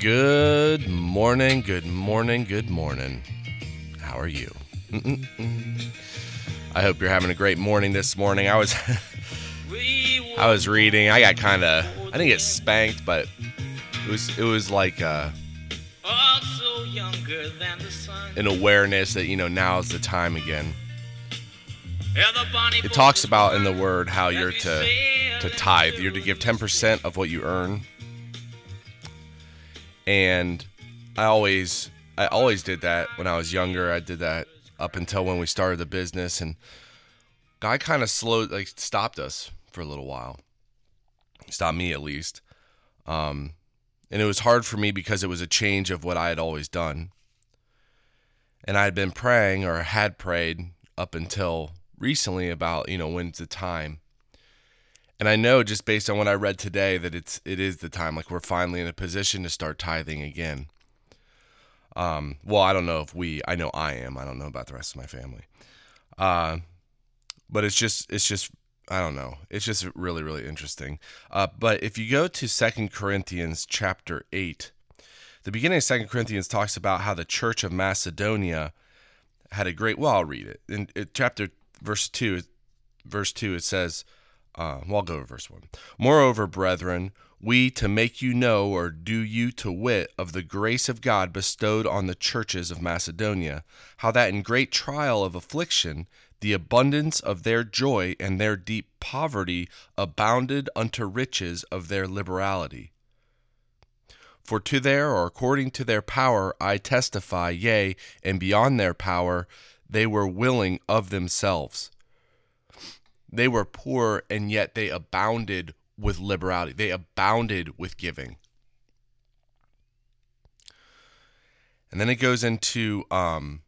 Good morning, good morning, good morning. How are you? I hope you're having a great morning this morning. I was I was reading. I got kind of I didn't get spanked, but it was it was like uh an awareness that you know now is the time again. It talks about in the word how you're to to tithe. You're to give 10% of what you earn. And I always I always did that when I was younger. I did that up until when we started the business and God kind of slowed like stopped us for a little while. Stopped me at least. Um and it was hard for me because it was a change of what I had always done. And I had been praying or had prayed up until recently about, you know, when's the time. And I know just based on what I read today that it's it is the time. Like we're finally in a position to start tithing again. Um, well, I don't know if we. I know I am. I don't know about the rest of my family. Uh, but it's just it's just I don't know. It's just really really interesting. Uh, but if you go to Second Corinthians chapter eight, the beginning of Second Corinthians talks about how the church of Macedonia had a great. Well, I'll read it in, in chapter verse two. Verse two it says uh, well, I'll go to verse 1. Moreover, brethren, we to make you know or do you to wit of the grace of God bestowed on the churches of Macedonia, how that in great trial of affliction, the abundance of their joy and their deep poverty abounded unto riches of their liberality. For to their, or according to their power, I testify, yea, and beyond their power, they were willing of themselves they were poor and yet they abounded with liberality. They abounded with giving. And then it goes into um,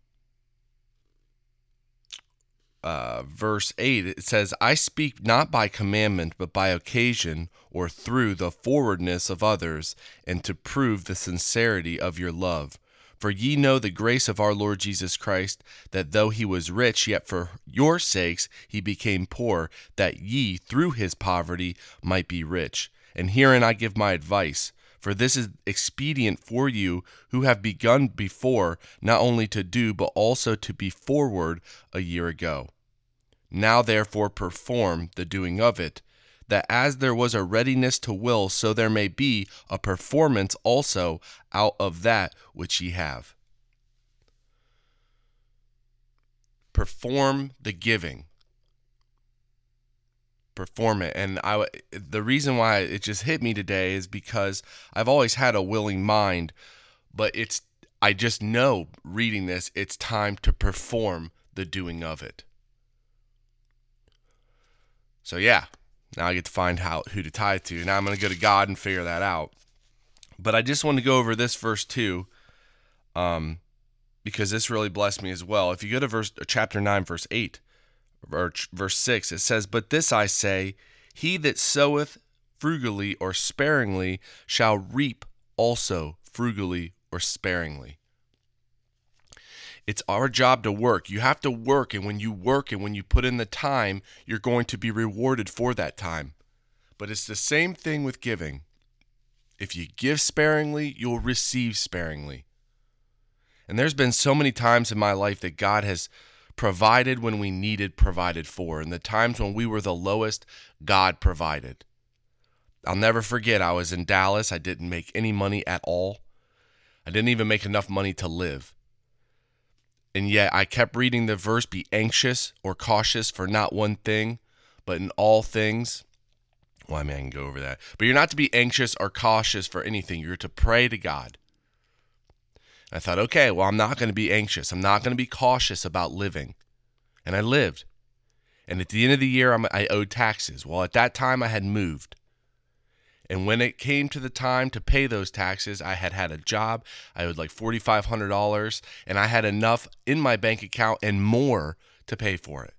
uh, verse 8. It says, I speak not by commandment, but by occasion or through the forwardness of others, and to prove the sincerity of your love. For ye know the grace of our Lord Jesus Christ, that though he was rich, yet for your sakes he became poor, that ye through his poverty might be rich. And herein I give my advice. For this is expedient for you who have begun before, not only to do, but also to be forward a year ago. Now therefore perform the doing of it, that as there was a readiness to will, so there may be a performance also out of that which ye have. Perform the giving. Perform it. And I, the reason why it just hit me today is because I've always had a willing mind, but it's, I just know reading this, it's time to perform the doing of it. So, yeah, now I get to find out who to tithe to. Now I'm going to go to God and figure that out. But I just want to go over this verse too, um, because this really blessed me as well. If you go to verse chapter nine, verse eight, or verse six, it says, "But this I say: He that soweth frugally or sparingly shall reap also frugally or sparingly." It's our job to work. You have to work, and when you work and when you put in the time, you're going to be rewarded for that time. But it's the same thing with giving. If you give sparingly, you'll receive sparingly. And there's been so many times in my life that God has provided when we needed provided for. And the times when we were the lowest, God provided. I'll never forget, I was in Dallas. I didn't make any money at all. I didn't even make enough money to live. And yet I kept reading the verse be anxious or cautious for not one thing, but in all things. Well, I mean, I can go over that. But you're not to be anxious or cautious for anything. You're to pray to God. And I thought, okay, well, I'm not going to be anxious. I'm not going to be cautious about living. And I lived. And at the end of the year, I owed taxes. Well, at that time, I had moved. And when it came to the time to pay those taxes, I had had a job. I owed like $4,500, and I had enough in my bank account and more to pay for it.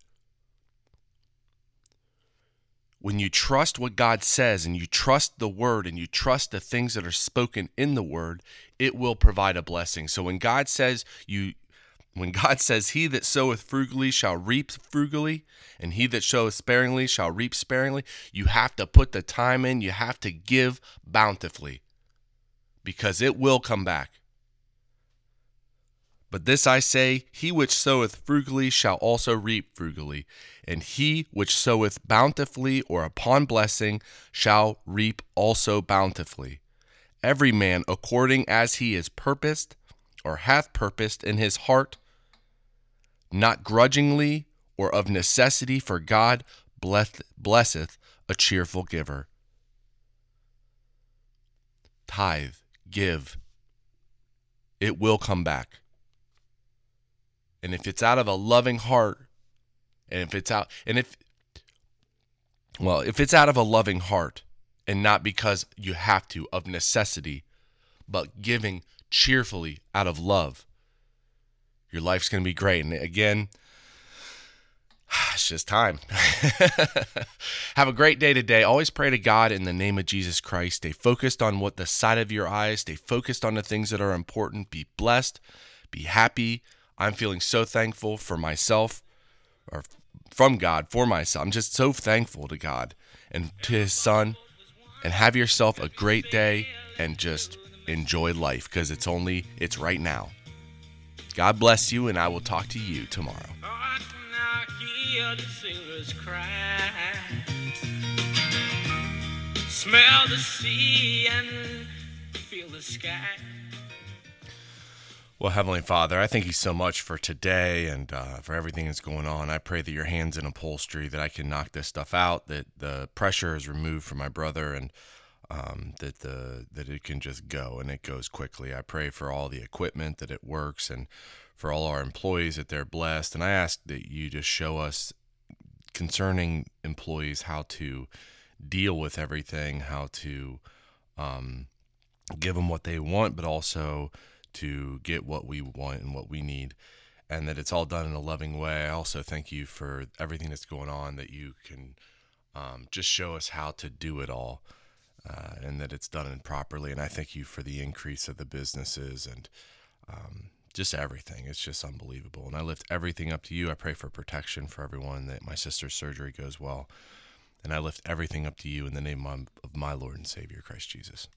When you trust what God says and you trust the word and you trust the things that are spoken in the word, it will provide a blessing. So when God says you when God says, He that soweth frugally shall reap frugally, and he that soweth sparingly shall reap sparingly, you have to put the time in, you have to give bountifully. because it will come back. But this I say, he which soweth frugally shall also reap frugally, and he which soweth bountifully or upon blessing shall reap also bountifully. Every man according as he is purposed, or hath purposed in his heart, not grudgingly or of necessity, for God blesseth a cheerful giver. Tithe, give. It will come back. And if it's out of a loving heart, and if it's out, and if, well, if it's out of a loving heart and not because you have to, of necessity, but giving cheerfully out of love, your life's going to be great. And again, it's just time. Have a great day today. Always pray to God in the name of Jesus Christ. Stay focused on what the sight of your eyes, stay focused on the things that are important. Be blessed, be happy. I'm feeling so thankful for myself or from God for myself. I'm just so thankful to God and to his son and have yourself a great day and just enjoy life because it's only it's right now. God bless you and I will talk to you tomorrow hear the sailors cry. Smell the sea and feel the sky. Well, Heavenly Father, I thank you so much for today and uh, for everything that's going on. I pray that your hands in upholstery, that I can knock this stuff out, that the pressure is removed from my brother, and um, that the that it can just go and it goes quickly. I pray for all the equipment that it works and for all our employees that they're blessed. And I ask that you just show us concerning employees how to deal with everything, how to um, give them what they want, but also to get what we want and what we need, and that it's all done in a loving way. I also thank you for everything that's going on, that you can um, just show us how to do it all. Uh, and that it's done properly. And I thank you for the increase of the businesses and um, just everything. It's just unbelievable. And I lift everything up to you. I pray for protection for everyone, that my sister's surgery goes well. And I lift everything up to you in the name of my Lord and Savior, Christ Jesus.